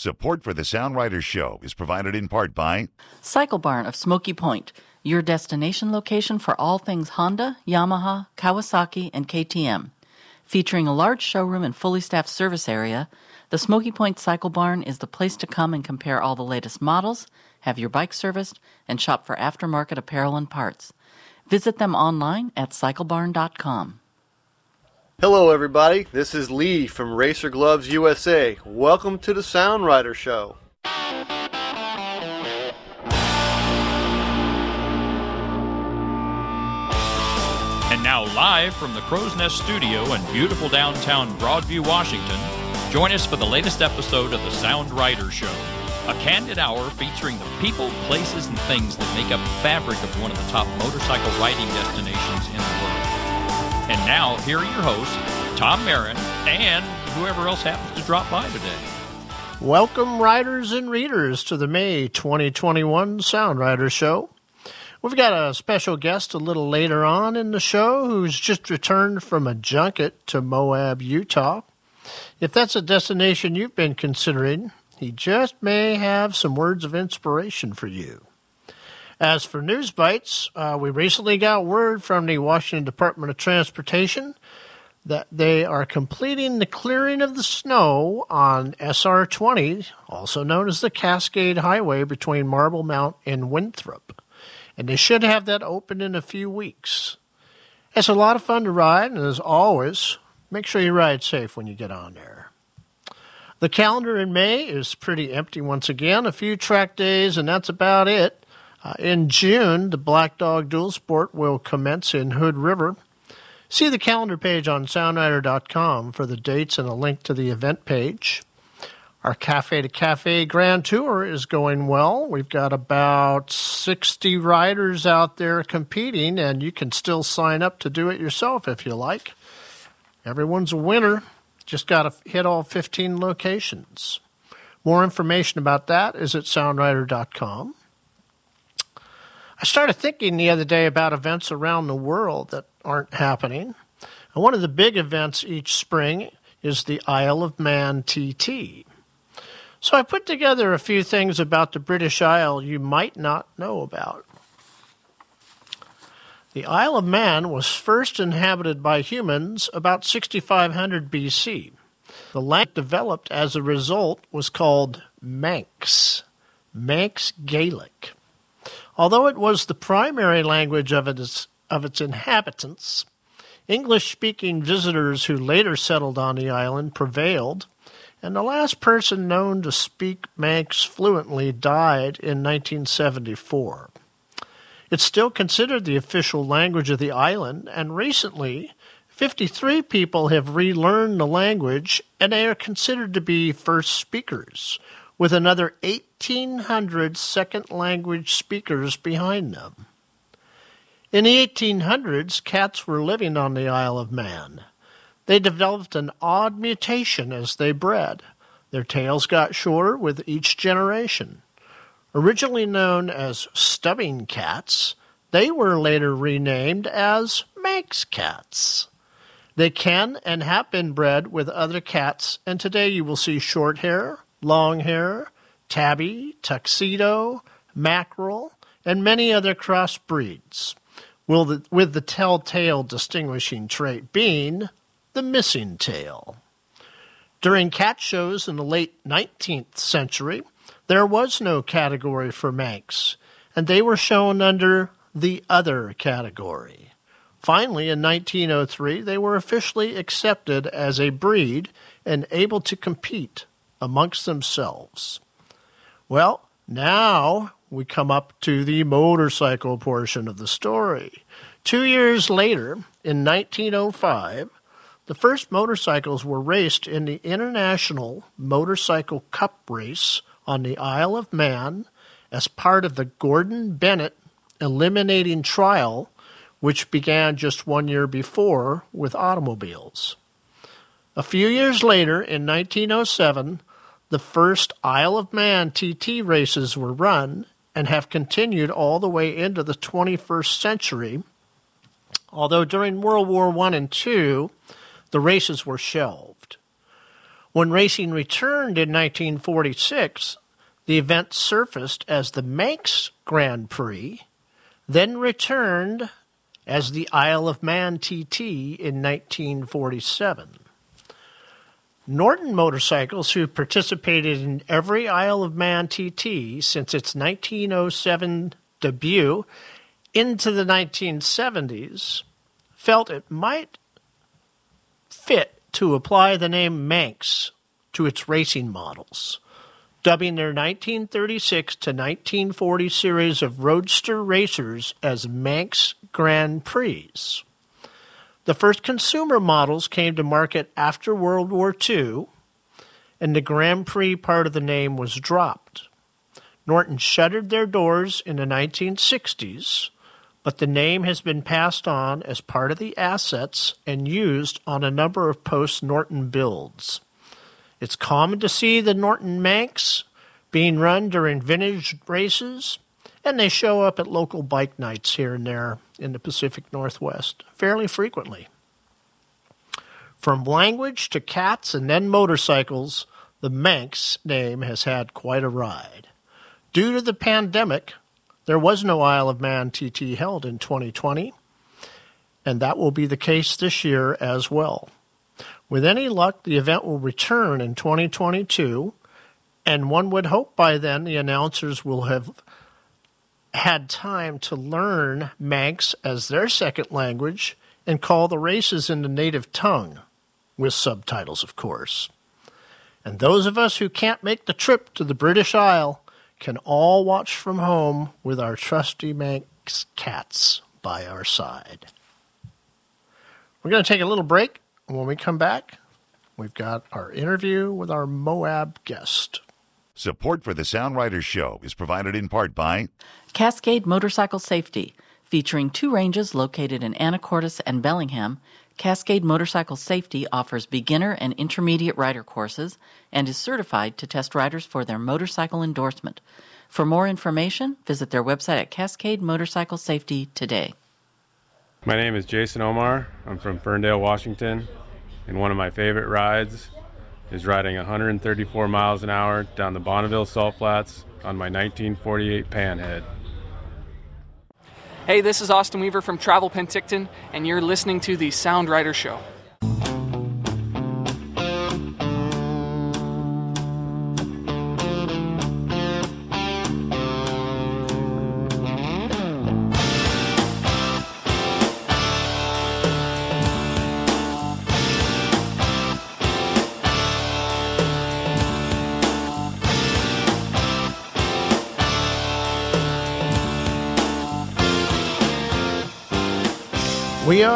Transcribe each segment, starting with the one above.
Support for the Sound Riders Show is provided in part by Cycle Barn of Smoky Point, your destination location for all things Honda, Yamaha, Kawasaki, and KTM. Featuring a large showroom and fully staffed service area, the Smoky Point Cycle Barn is the place to come and compare all the latest models, have your bike serviced, and shop for aftermarket apparel and parts. Visit them online at cyclebarn.com. Hello, everybody. This is Lee from Racer Gloves USA. Welcome to the Sound Rider Show. And now, live from the Crow's Nest Studio in beautiful downtown Broadview, Washington, join us for the latest episode of the Sound Rider Show, a candid hour featuring the people, places, and things that make up the fabric of one of the top motorcycle riding destinations in the world. And now, here are your hosts, Tom Mehren and whoever else happens to drop by today. Welcome, writers and readers, to the May 2021 Sound Rider Show. We've got a special guest a little later on in the show who's just returned from a junket to Moab, Utah. If that's a destination you've been considering, he just may have some words of inspiration for you. As for news bites, uh, we recently got word from the Washington Department of Transportation that they are completing the clearing of the snow on SR 20, also known as the Cascade Highway between Marblemount and Winthrop. And they should have that open in a few weeks. It's a lot of fun to ride, and as always, make sure you ride safe when you get on there. The calendar in May is pretty empty once again, a few track days, and that's about it. Uh, in June, the Black Dog Dual Sport will commence in Hood River. See the calendar page on soundrider.com for the dates and a link to the event page. Our Cafe to Cafe Grand Tour is going well. We've got about 60 riders out there competing, and you can still sign up to do it yourself if you like. Everyone's a winner. Just got to hit all 15 locations. More information about that is at soundrider.com. I started thinking the other day about events around the world that aren't happening. And one of the big events each spring is the Isle of Man TT. So I put together a few things about the British Isle you might not know about. The Isle of Man was first inhabited by humans about 6500 BC. The land developed as a result was called Manx, Manx Gaelic. Although it was the primary language of its, of its inhabitants, English speaking visitors who later settled on the island prevailed, and the last person known to speak Manx fluently died in 1974. It's still considered the official language of the island, and recently, 53 people have relearned the language and they are considered to be first speakers, with another 1,800 second language speakers behind them. In the 1800s, cats were living on the Isle of Man. They developed an odd mutation as they bred. Their tails got shorter with each generation. Originally known as stubbing cats, they were later renamed as Manx cats. They can and have been bred with other cats, and today you will see short hair, long hair, tabby, tuxedo, mackerel, and many other cross breeds, with the telltale distinguishing trait being the missing tail. During cat shows in the late 19th century, there was no category for Manx, and they were shown under the other category. Finally, in 1903, they were officially accepted as a breed and able to compete amongst themselves. Well, now we come up to the motorcycle portion of the story. Two years later, in 1905, the first motorcycles were raced in the International Motorcycle Cup race on the Isle of Man as part of the Gordon Bennett Eliminating Trial, which began just one year before with automobiles. A few years later, in 1907, the first Isle of Man TT races were run and have continued all the way into the 21st century, although during World War I and II, the races were shelved. When racing returned in 1946, the event surfaced as the Manx Grand Prix, then returned as the Isle of Man TT in 1947. Norton Motorcycles, who participated in every Isle of Man TT since its 1907 debut into the 1970s, felt it might fit to apply the name Manx to its racing models, dubbing their 1936 to 1940 series of roadster racers as Manx Grand Prix. The first consumer models came to market after World War II, and the Grand Prix part of the name was dropped. Norton shuttered their doors in the 1960s, but the name has been passed on as part of the assets and used on a number of post Norton builds. It's common to see the Norton Manx being run during vintage races, and they show up at local bike nights here and there in the Pacific Northwest fairly frequently. From language to cats and then motorcycles, the Manx name has had quite a ride. Due to the pandemic, there was no Isle of Man TT held in 2020, and that will be the case this year as well. With any luck, the event will return in 2022, and one would hope by then the announcers will have had time to learn Manx as their second language and call the races in the native tongue, with subtitles, of course. And those of us who can't make the trip to the British Isle can all watch from home with our trusty Manx cats by our side. We're going to take a little break, and when we come back, we've got our interview with our Moab guest. Support for the Sound Riders Show is provided in part by Cascade Motorcycle Safety, featuring two ranges located in Anacortes and Bellingham. Cascade Motorcycle Safety offers beginner and intermediate rider courses and is certified to test riders for their motorcycle endorsement. For more information, visit their website at Cascade Motorcycle Safety today. My name is Jason Omar. I'm from Ferndale, Washington, and one of my favorite rides is riding 134 miles an hour down the Bonneville Salt Flats on my 1948 Panhead. Hey, this is Austin Weaver from Travel Penticton, and you're listening to the Sound Rider Show.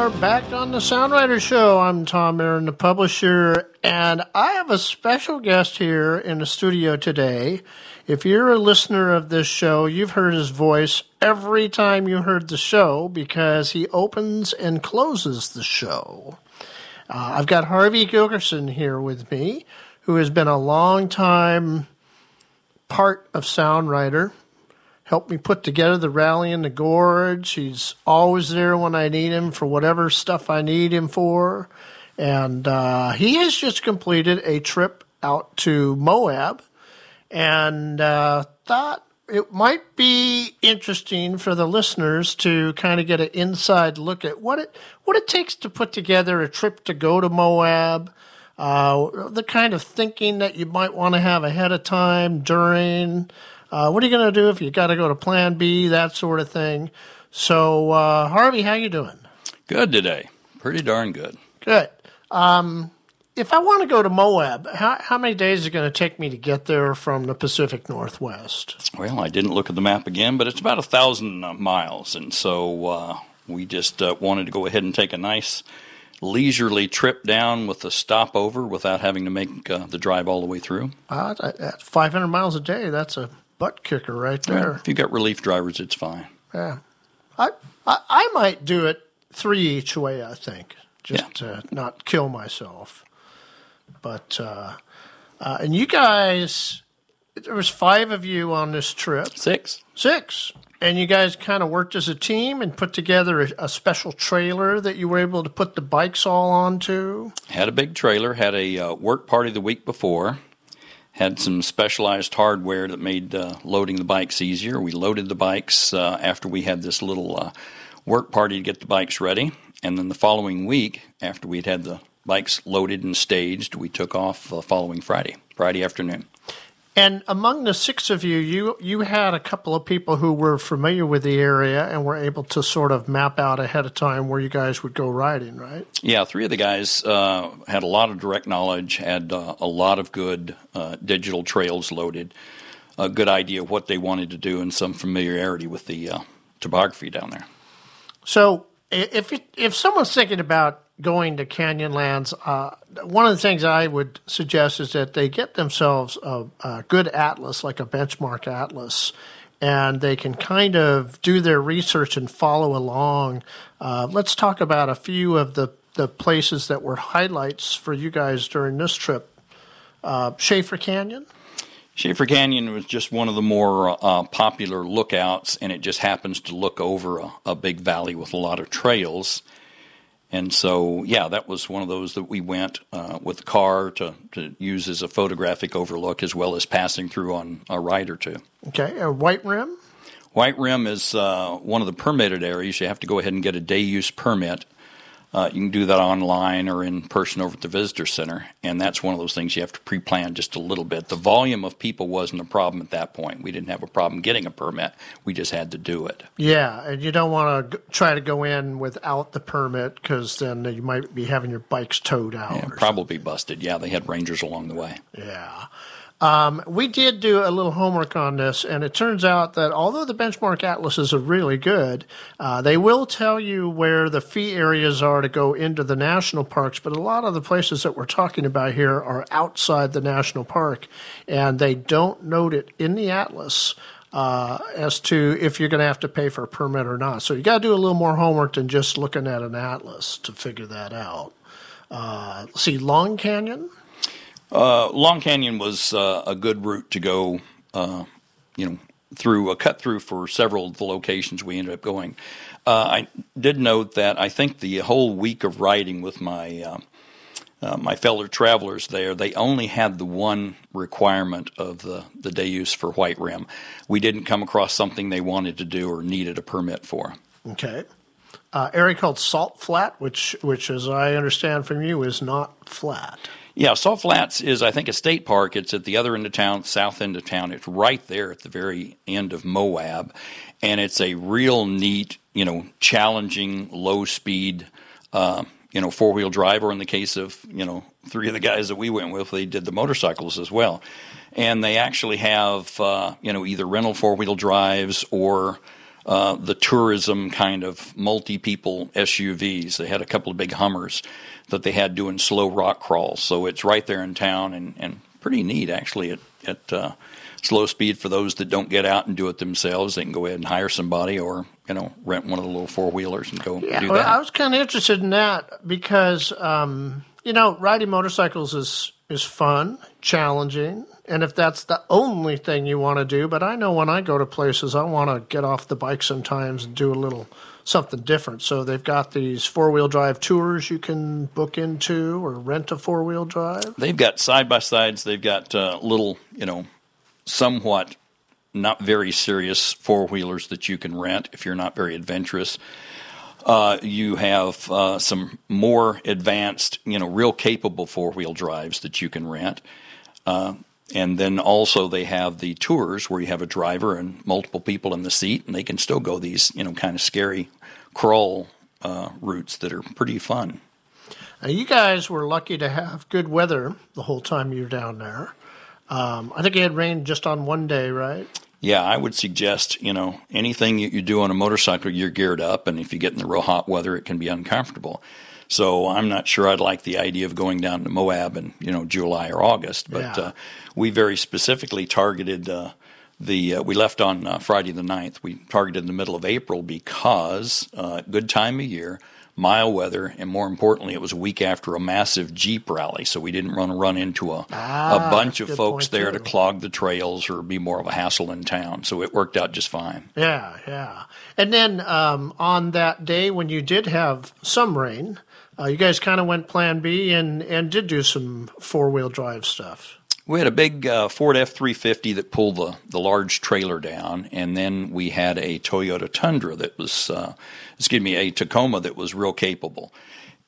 Are back on the Sound Rider Show. I'm Tom Aaron, the publisher, and I have a special guest here in the studio today. If you're a listener of this show, you've heard his voice every time you heard the show because he opens and closes the show. Uh, I've got Harvey Gilkerson here with me, who has been a long time part of Sound Rider helped me put together the rally in the gorge. He's always there when I need him for whatever stuff I need him for. And uh, he has just completed a trip out to Moab and uh, thought it might be interesting for the listeners to kind of get an inside look at what it what it takes to put together a trip to go to Moab. Uh, the kind of thinking that you might want to have ahead of time during, uh, what are you going to do if you got to go to Plan B, that sort of thing. So, uh, Harvey, how you doing? Good today. Pretty darn good. Good. Um, if I want to go to Moab, how, how many days is it going to take me to get there from the Pacific Northwest? Well, I didn't look at the map again, but it's about a thousand uh, miles, and so uh, we just uh, wanted to go ahead and take a nice leisurely trip down with a stopover without having to make uh, the drive all the way through. Uh, at 500 miles a day, that's a butt kicker right there. If you've got relief drivers, it's fine. Yeah. I, I, I might do it three each way, I think, just to not kill myself. But, uh, uh, and you guys there was five of you on this trip. Six. Six. And you guys kind of worked as a team and put together a, a, special trailer that you were able to put the bikes all onto. Had a big trailer. Had a uh, work party the week before. Had some specialized hardware that made uh, loading the bikes easier. We loaded the bikes uh, after we had this little uh, work party to get the bikes ready. And then the following week, after we'd had the bikes loaded and staged, we took off the following Friday, Friday afternoon. And among the six of you, you you had a couple of people who were familiar with the area and were able to sort of map out ahead of time where you guys would go riding, right? Yeah, three of the guys uh, had a lot of direct knowledge, had uh, a lot of good uh, digital trails loaded, a good idea of what they wanted to do, and some familiarity with the uh, topography down there. So, if if someone's thinking about going to Canyonlands, uh, one of the things I would suggest is that they get themselves a, a, good atlas, like a benchmark atlas, and they can kind of do their research and follow along. Uh, let's talk about a few of the, the places that were highlights for you guys during this trip. Uh, Shafer Canyon. Shafer Canyon was just one of the more uh, popular lookouts, and it just happens to look over a, a big valley with a lot of trails. And so, yeah, that was one of those that we went uh, with the car to, to use as a photographic overlook as well as passing through on a ride or two. Okay. Uh, White Rim? White Rim is uh, one of the permitted areas. You have to go ahead and get a day use permit uh, you can do that online or in person over at the visitor center, and that's one of those things you have to pre-plan just a little bit. The volume of people wasn't a problem at that point. We didn't have a problem getting a permit. We just had to do it. Yeah, and you don't want to try to go in without the permit because then you might be having your bikes towed out. Yeah, probably something. busted. Yeah, they had rangers along the way. Yeah. Um, we did do a little homework on this, and it turns out that although the benchmark atlases are really good, uh, they will tell you where the fee areas are to go into the national parks. But a lot of the places that we're talking about here are outside the national park, and they don't note it in the atlas. Uh, as to if you're going to have to pay for a permit or not. So you got to do a little more homework than just looking at an atlas to figure that out. Uh, see, Long Canyon. Uh, Long Canyon was uh, a good route to go, uh, you know, through a cut through for several of the locations we ended up going. Uh, I did note that I think the whole week of riding with my uh, uh, my fellow travelers there, they only had the one requirement of the, the day use for White Rim. We didn't come across something they wanted to do or needed a permit for. Okay. area called Sand Flat, which, which, as I understand from you, is not flat. Yeah, Sand Flats is, I think, a state park. It's at the other end of town, south end of town. It's right there at the very end of Moab, and it's a real neat, you know, challenging, low speed, uh, you know, four wheel drive. Or in the case of you know three of the guys that we went with, they did the motorcycles as well, and they actually have uh, you know either rental four wheel drives or uh, the tourism kind of multi people SUVs. They had a couple of big Hummers that they had doing slow rock crawls. So it's right there in town and, and pretty neat actually at, at uh, slow speed for those that don't get out and do it themselves. They can go ahead and hire somebody or you know rent one of the little four wheelers and go yeah, do well, that. I was kind of interested in that because um, you know riding motorcycles is is fun, challenging, and if that's the only thing you want to do, but I know when I go to places, I want to get off the bike sometimes and do a little something different. So they've got these four wheel drive tours you can book into or rent a four wheel drive. They've got side by sides. They've got uh, little, you know, somewhat not very serious four wheelers that you can rent if you're not very adventurous. Uh, you have uh, some more advanced, you know, real capable four wheel drives that you can rent. Uh, and then also they have the tours where you have a driver and multiple people in the seat, and they can still go these you know kind of scary crawl uh, routes that are pretty fun. Now you guys were lucky to have good weather the whole time you were down there. Um, I think it had rained just on one day, right? Yeah, I would suggest you know anything you do on a motorcycle, you're geared up, and if you get in the real hot weather, it can be uncomfortable. So I'm not sure I'd like the idea of going down to Moab in you know July or August, but yeah. uh, we very specifically targeted uh, the. Uh, we left on uh, Friday the 9th. We targeted the middle of April because uh, good time of year. Mile weather, and more importantly, it was a week after a massive Jeep rally, so we didn't run run into a, Ah, a bunch of folks there too. to clog the trails or be more of a hassle in town. So it worked out just fine. Yeah, yeah. And then um, on that day when you did have some rain, uh, you guys kind of went Plan B and and did do some four wheel drive stuff. We had a big uh, Ford F three fifty that pulled the, the large trailer down, and then we had a Toyota Tundra that was, uh, excuse me, a Tacoma that was real capable.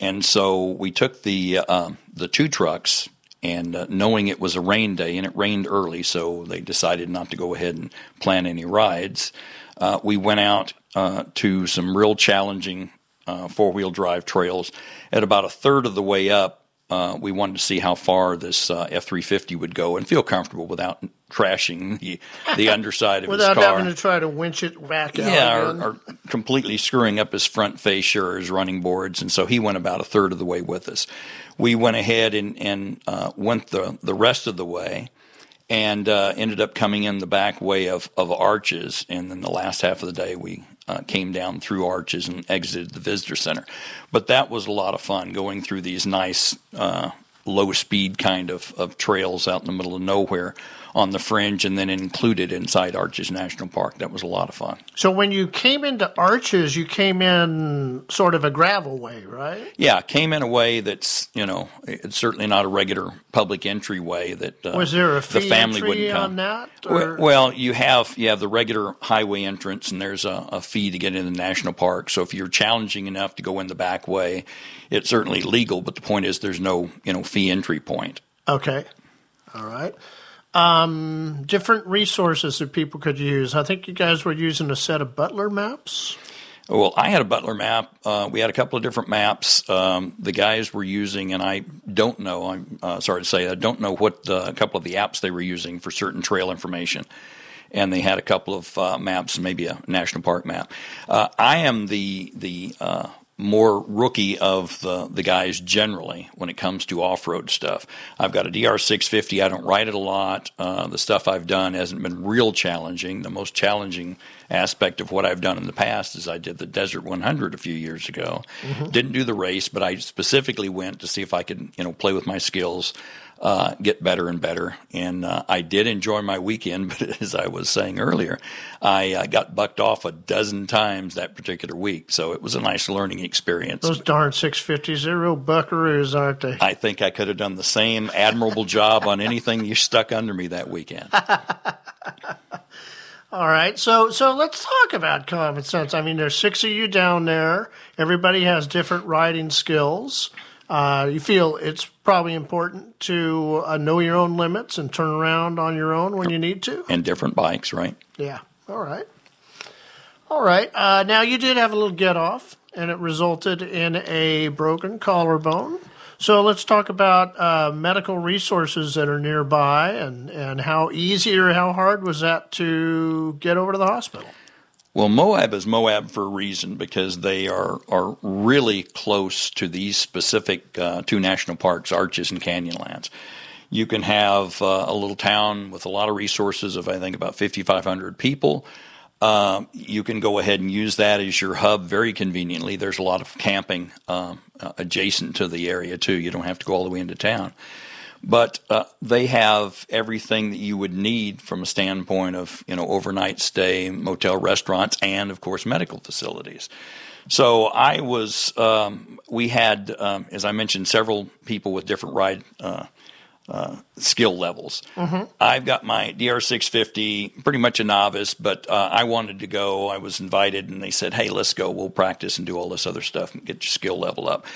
And so we took the uh, the two trucks, and uh, knowing it was a rain day and it rained early, so they decided not to go ahead and plan any rides. Uh, we went out uh, to some real challenging four wheel drive trails. At about a third of the way up, uh, we wanted to see how far this uh, F three fifty would go and feel comfortable without trashing the, the underside of his car. Without having to try to winch it back yeah, or, or completely screwing up his front fascia or his running boards, and so he went about a third of the way with us. We went ahead and, and uh, went the the rest of the way, and uh, ended up coming in the back way of, of arches. And then the last half of the day, we uh, came down through arches and exited the visitor center. But that was a lot of fun going through these nice uh, low speed kind of, of trails out in the middle of nowhere on the fringe and then included inside Arches National Park. That was a lot of fun. So when you came into Arches, you came in sort of a gravel way, right? Yeah, came in a way that's you know it's certainly not a regular public entry way that uh, Was there a fee the family wouldn't come. on that? Well, or- well, you have you have the regular highway entrance, and there's a, a fee to get in the national park. So if you're challenging enough to go in the back way, it's certainly legal. But the point is, there's no you know fee entry point. Okay. All right. Um, different resources that people could use. I think you guys were using a set of Butler maps. Well, I had a Butler map. Uh, we had a couple of different maps. Um, the guys were using, and I don't know. I'm uh, sorry to say, I don't know what a couple of the apps they were using for certain trail information. And they had a couple of uh, maps, maybe a national park map. Uh, I am the the uh, more rookie of the the guys generally when it comes to off road stuff. I've got a DR650. I don't ride it a lot. Uh, the stuff I've done hasn't been real challenging. The most challenging aspect of what I've done in the past is I did the Desert 100 a few years ago. Didn't do the race, but I specifically went to see if I could you know play with my skills. Uh, get better and better, and uh, I did enjoy my weekend. But as I was saying earlier, I uh, got bucked off a dozen times that particular week, so it was a nice learning experience. Those darn 650s, they're real buckaroos, aren't they? I think I could have done the same admirable job on anything you stuck under me that weekend. All right, so so let's talk about common sense. I mean, there's six of you down there. Everybody has different riding skills. Uh, you feel it's probably important to uh, know your own limits and turn around on your own when you need to. And different bikes, right? Yeah. All right. All right. Uh, now you did have a little get off, and it resulted in a broken collarbone. So let's talk about uh, medical resources that are nearby, and and how easy or how hard was that to get over to the hospital? Well, Moab is Moab for a reason because they are are really close to these specific uh, two national parks, Arches and Canyonlands. You can have uh, a little town with a lot of resources of I think about 5,500 people. Um, you can go ahead and use that as your hub very conveniently. There's a lot of camping um, uh, adjacent to the area too. You don't have to go all the way into town but uh, they have everything that you would need from a standpoint of you know overnight stay, motel, restaurants, and of course medical facilities. So I was, um, we had, um, as I mentioned, several people with different ride uh, uh, skill levels. I've got my DR650, pretty much a novice, but uh, I wanted to go. I was invited, and they said, "Hey, let's go. We'll practice and do all this other stuff and get your skill level up."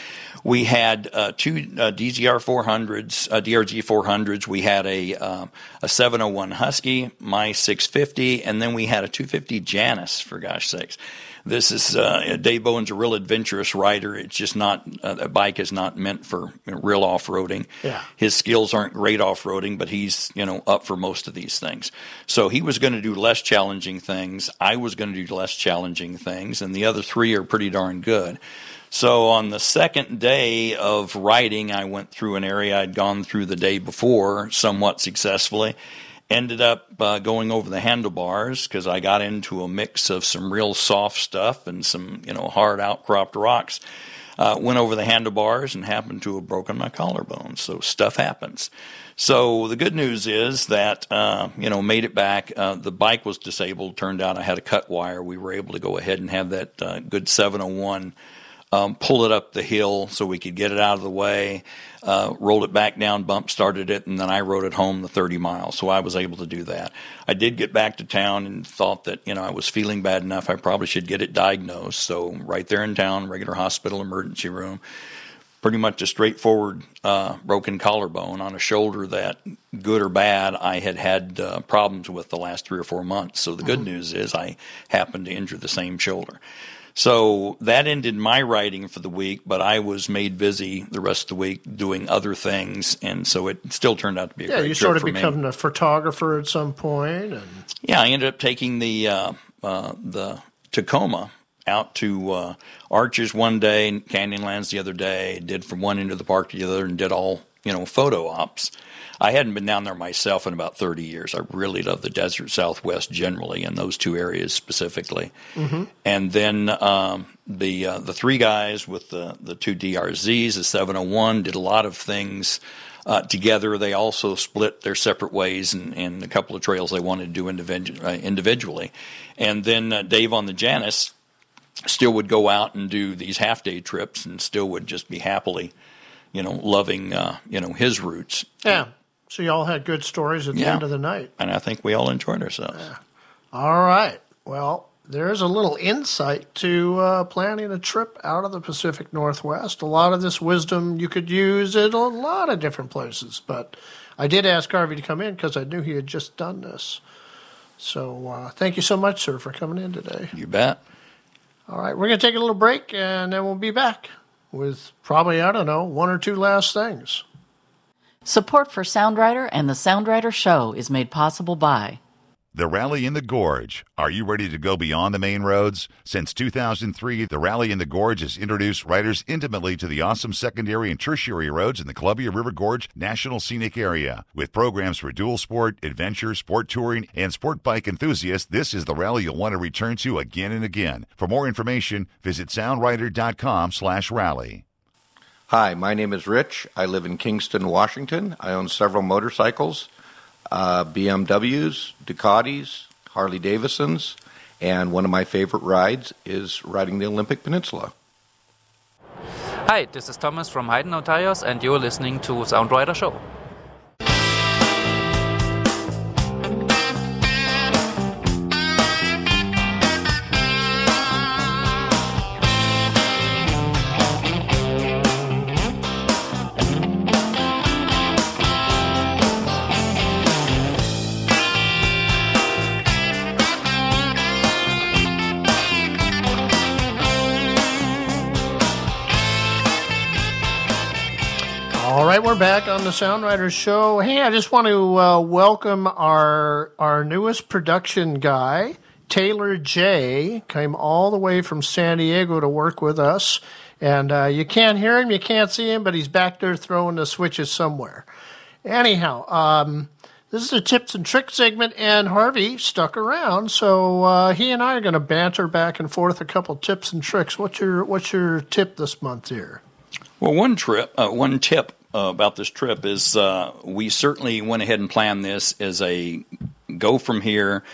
We had uh, two uh, DZR 400s, uh, DRZ 400s. We had a um, a 701 Husky, my 650, and then we had a 250 Janus. For gosh sakes. This is uh, Dave Bowen's a real adventurous rider. It's just not uh, a bike is not meant for real off roading. Yeah. His skills aren't great off roading, but he's you know up for most of these things. So he was going to do less challenging things. I was going to do less challenging things, and the other three are pretty darn good. So on the second day of riding, I went through an area I'd gone through the day before somewhat successfully. Ended up uh, going over the handlebars because I got into a mix of some real soft stuff and some you know hard outcropped rocks. uh, went over the handlebars and happened to have broken my collarbone. So stuff happens. So the good news is that uh, you know made it back. Uh, the bike was disabled. Turned out I had a cut wire. We were able to go ahead and have that uh, good 701 um, pull it up the hill so we could get it out of the way, uh, rolled it back down, bump started it, and then I rode it home the 30 miles. So I was able to do that. I did get back to town and thought that, you know, I was feeling bad enough. I probably should get it diagnosed. So right there in town, regular hospital emergency room, pretty much a straightforward uh, broken collarbone on a shoulder that, good or bad, I had had uh, problems with the last three or four months. So the good news is I happened to injure the same shoulder. So that ended my writing for the week, but I was made busy the rest of the week doing other things, and so it still turned out to be a Yeah, great you sort of become a photographer at some point, and Yeah, I ended up taking the uh, uh, the Tacoma out to uh, Arches one day, Canyonlands the other day. Did from one end of the park to the other, and did all you know photo ops. I hadn't been down there myself in about 30 years. I really love the desert Southwest generally, and those two areas specifically. And then um, the uh, the three guys with the the two DRZs, the 701, did a lot of things uh, together. They also split their separate ways and, and a couple of trails they wanted to do individu- uh, individually. And then uh, Dave on the Janus still would go out and do these half day trips and still would just be happily, you know, loving, uh, you know, his roots. yeah. So you all had good stories at the Yeah. end of the night. And I think we all enjoyed ourselves. All right. Well, there's a little insight to uh, planning a trip out of the Pacific Northwest. A lot of this wisdom you could use at a lot of different places, but I did ask Harvey to come in because I knew he had just done this. So uh, thank you so much, sir, for coming in today. You bet. All right, we're going to take a little break and then we'll be back with probably, I don't know, one or two last things. Support for Sound Rider and the Sound Rider Show is made possible by The Rally in the Gorge. Are you ready to go beyond the main roads? Since 2003, the Rally in the Gorge has introduced riders intimately to the awesome secondary and tertiary roads in the Columbia River Gorge National Scenic Area. With programs for dual sport, adventure, sport touring, and sport bike enthusiasts, this is the rally you'll want to return to again and again. For more information, visit soundrider.com slash rally. Hi, my name is Rich. I live in Kingston, Washington. I own several motorcycles, uh, BMWs, Ducatis, Harley Davidsons, and one of my favorite rides is riding the Olympic Peninsula. Hi, this is Thomas from Heidenau Tires, and you're listening to Sound Rider Show. The Sound Riders Show. Hey, I just want to uh, welcome our our newest production guy, Taylor J. Came all the way from San Diego to work with us, and uh, you can't hear him, you can't see him, but he's back there throwing the switches somewhere. Anyhow, um, this is a tips and tricks segment, and Harvey stuck around, so uh, he and I are going to banter back and forth a couple tips and tricks. What's your what's your tip this month here? Well, one trip, uh, one tip uh, about this trip is uh, we certainly went ahead and planned this as a go from here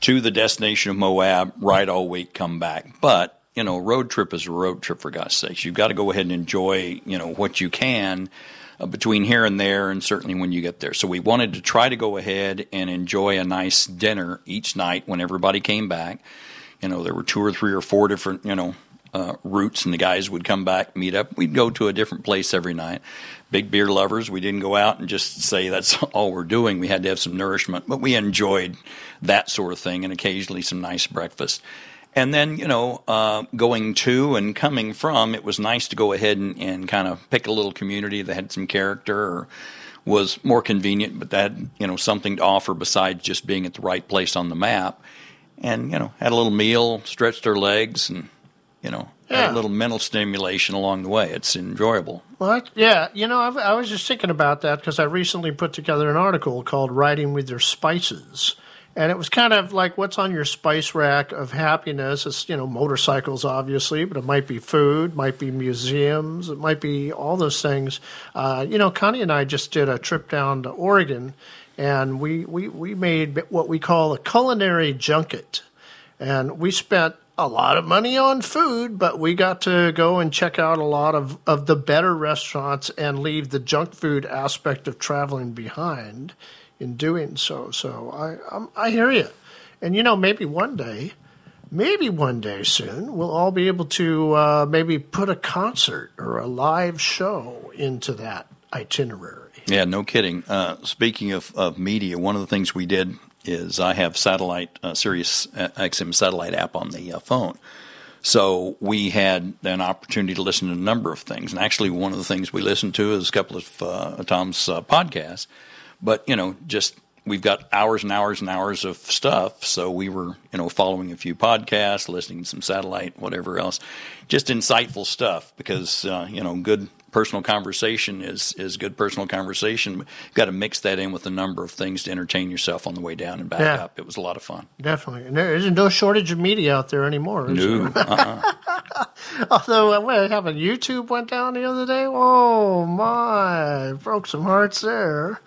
to the destination of Moab, ride all week, come back. But you know, road trip is a road trip for God's sakes. You've got to go ahead and enjoy you know what you can uh, between here and there, and certainly when you get there. So we wanted to try to go ahead and enjoy a nice dinner each night when everybody came back. You know, there were two or three or four different you know uh, routes, and the guys would come back, meet up. We'd go to a different place every night. Big beer lovers. We didn't go out and just say that's all we're doing. We had to have some nourishment, but we enjoyed that sort of thing, and occasionally some nice breakfast. And then, you know, uh, going to and coming from, it was nice to go ahead and, and kind of pick a little community that had some character or was more convenient, but that you know, something to offer besides just being at the right place on the map. And, you know, had a little meal, stretched our legs, and, you know, Yeah. a little mental stimulation along the way. It's enjoyable. What? Yeah, you know, I've, I was just thinking about that because I recently put together an article called "Writing with Your Spices," and it was kind of like what's on your spice rack of happiness. It's you know motorcycles, obviously, but it might be food, might be museums, it might be all those things. Uh, you know, Connie and I just did a trip down to Oregon, and we we we made what we call a culinary junket, and we spent a lot of money on food, but we got to go and check out a lot of, of the better restaurants and leave the junk food aspect of traveling behind in doing so. So I I'm, I hear you, and you know maybe one day, maybe one day soon we'll all be able to uh, maybe put a concert or a live show into that itinerary. Yeah, no kidding. Uh, speaking of, of media, one of the things we did is I have satellite uh, Sirius uh, XM satellite app on the uh, phone. So we had an opportunity to listen to a number of things, and actually, one of the things we listened to is a couple of uh, Tom's uh, podcasts. But you know, just we've got hours and hours and hours of stuff. So we were, you know, following a few podcasts, listening to some satellite, whatever else, just insightful stuff because, uh, you know, good personal conversation is, is good personal conversation. You've got to mix that in with a number of things to entertain yourself on the way down and back Yeah. up. It was a lot of fun. Definitely, and there isn't no shortage of media out there anymore. is No, there? uh-uh. Although, uh, what happened? YouTube went down the other day. Oh my, broke some hearts there.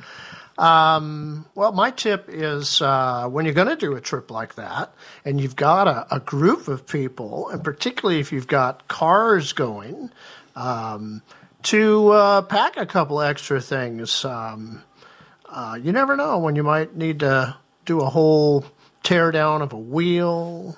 Um, well, my tip is uh, when you're going to do a trip like that, and you've got a, a group of people, and particularly if you've got cars going, um, to uh, pack a couple extra things. Um, uh, you never know when you might need to do a whole tear down of a wheel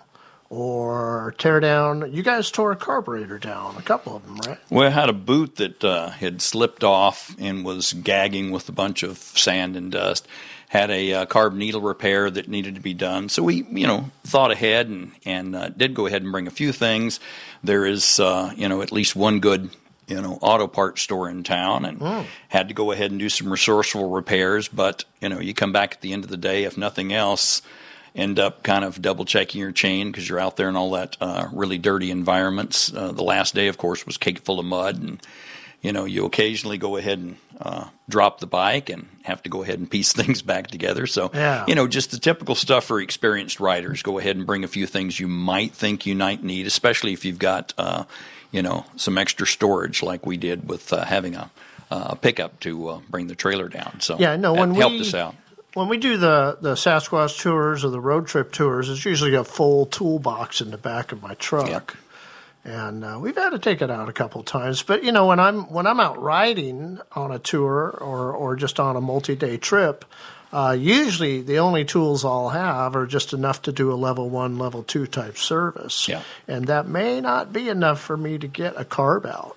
or tear down. You guys tore a carburetor down, a couple of them, right? I had a boot that uh, had slipped off and was gagging with a bunch of sand and dust. Had a uh, carb needle repair that needed to be done, so we, you know, thought ahead and and uh, did go ahead and bring a few things. There is, uh, you know, at least one good, you know, auto parts store in town, and had to go ahead and do some resourceful repairs. But you know, you come back at the end of the day, if nothing else, end up kind of double checking your chain because you're out there in all that uh, really dirty environments. Uh, the last day, of course, was cake full of mud, and you know you occasionally go ahead and uh, drop the bike and have to go ahead and piece things back together. So Yeah. you know just the typical stuff for experienced riders. Go ahead and bring a few things you might think you might need, especially if you've got uh, you know some extra storage like we did with uh, having a. Uh, pickup to uh, bring the trailer down. So Yeah, no, when helped we- us out. When we do the, the Sasquatch tours or the road trip tours, it's usually a full toolbox in the back of my truck. And uh, we've had to take it out a couple times, but you know when I'm when I'm out riding on a tour or or just on a multi-day trip, uh, usually the only tools I'll have are just enough to do a level one, level two type service, Yeah. and that may not be enough for me to get a carb out.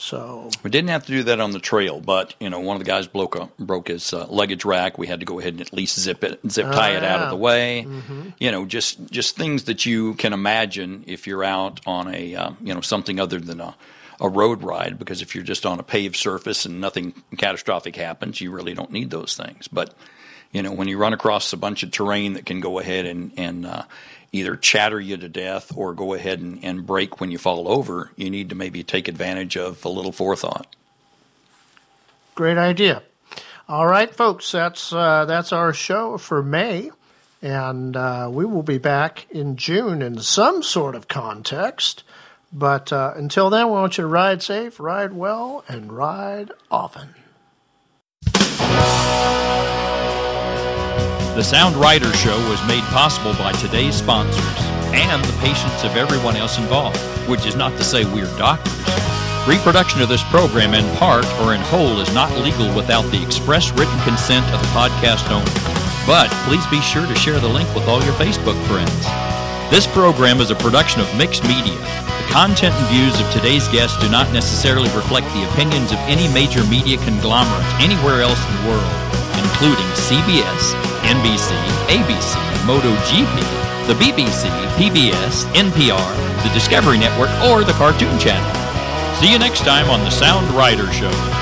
So We didn't have to do that on the trail, but you know, one of the guys broke a, broke his uh, luggage rack. We had to go ahead and at least zip it, zip tie it out of the way. Mhm. You know, just just things that you can imagine if you're out on a uh, you know something other than a a road ride. Because if you're just on a paved surface and nothing catastrophic happens, you really don't need those things. But you know, when you run across a bunch of terrain that can go ahead and and uh, either chatter you to death or go ahead and, and break when you fall over, you need to maybe take advantage of a little forethought. Great idea. All right, folks, that's uh, that's our show for May, and uh, we will be back in June in some sort of context. But uh, until then, we want you to ride safe, ride well, and ride often. The Sound Rider Show was made possible by today's sponsors and the patience of everyone else involved, which is not to say we're doctors. Reproduction of this program in part or in whole is not legal without the express written consent of the podcast owner. But please be sure to share the link with all your Facebook friends. This program is a production of Mixed Media. The content and views of today's guests do not necessarily reflect the opinions of any major media conglomerate anywhere else in the world, including CBS, NBC, ABC, MotoGP, the BBC, PBS, NPR, the Discovery Network, or the Cartoon Channel. See you next time on the Sound Rider Show.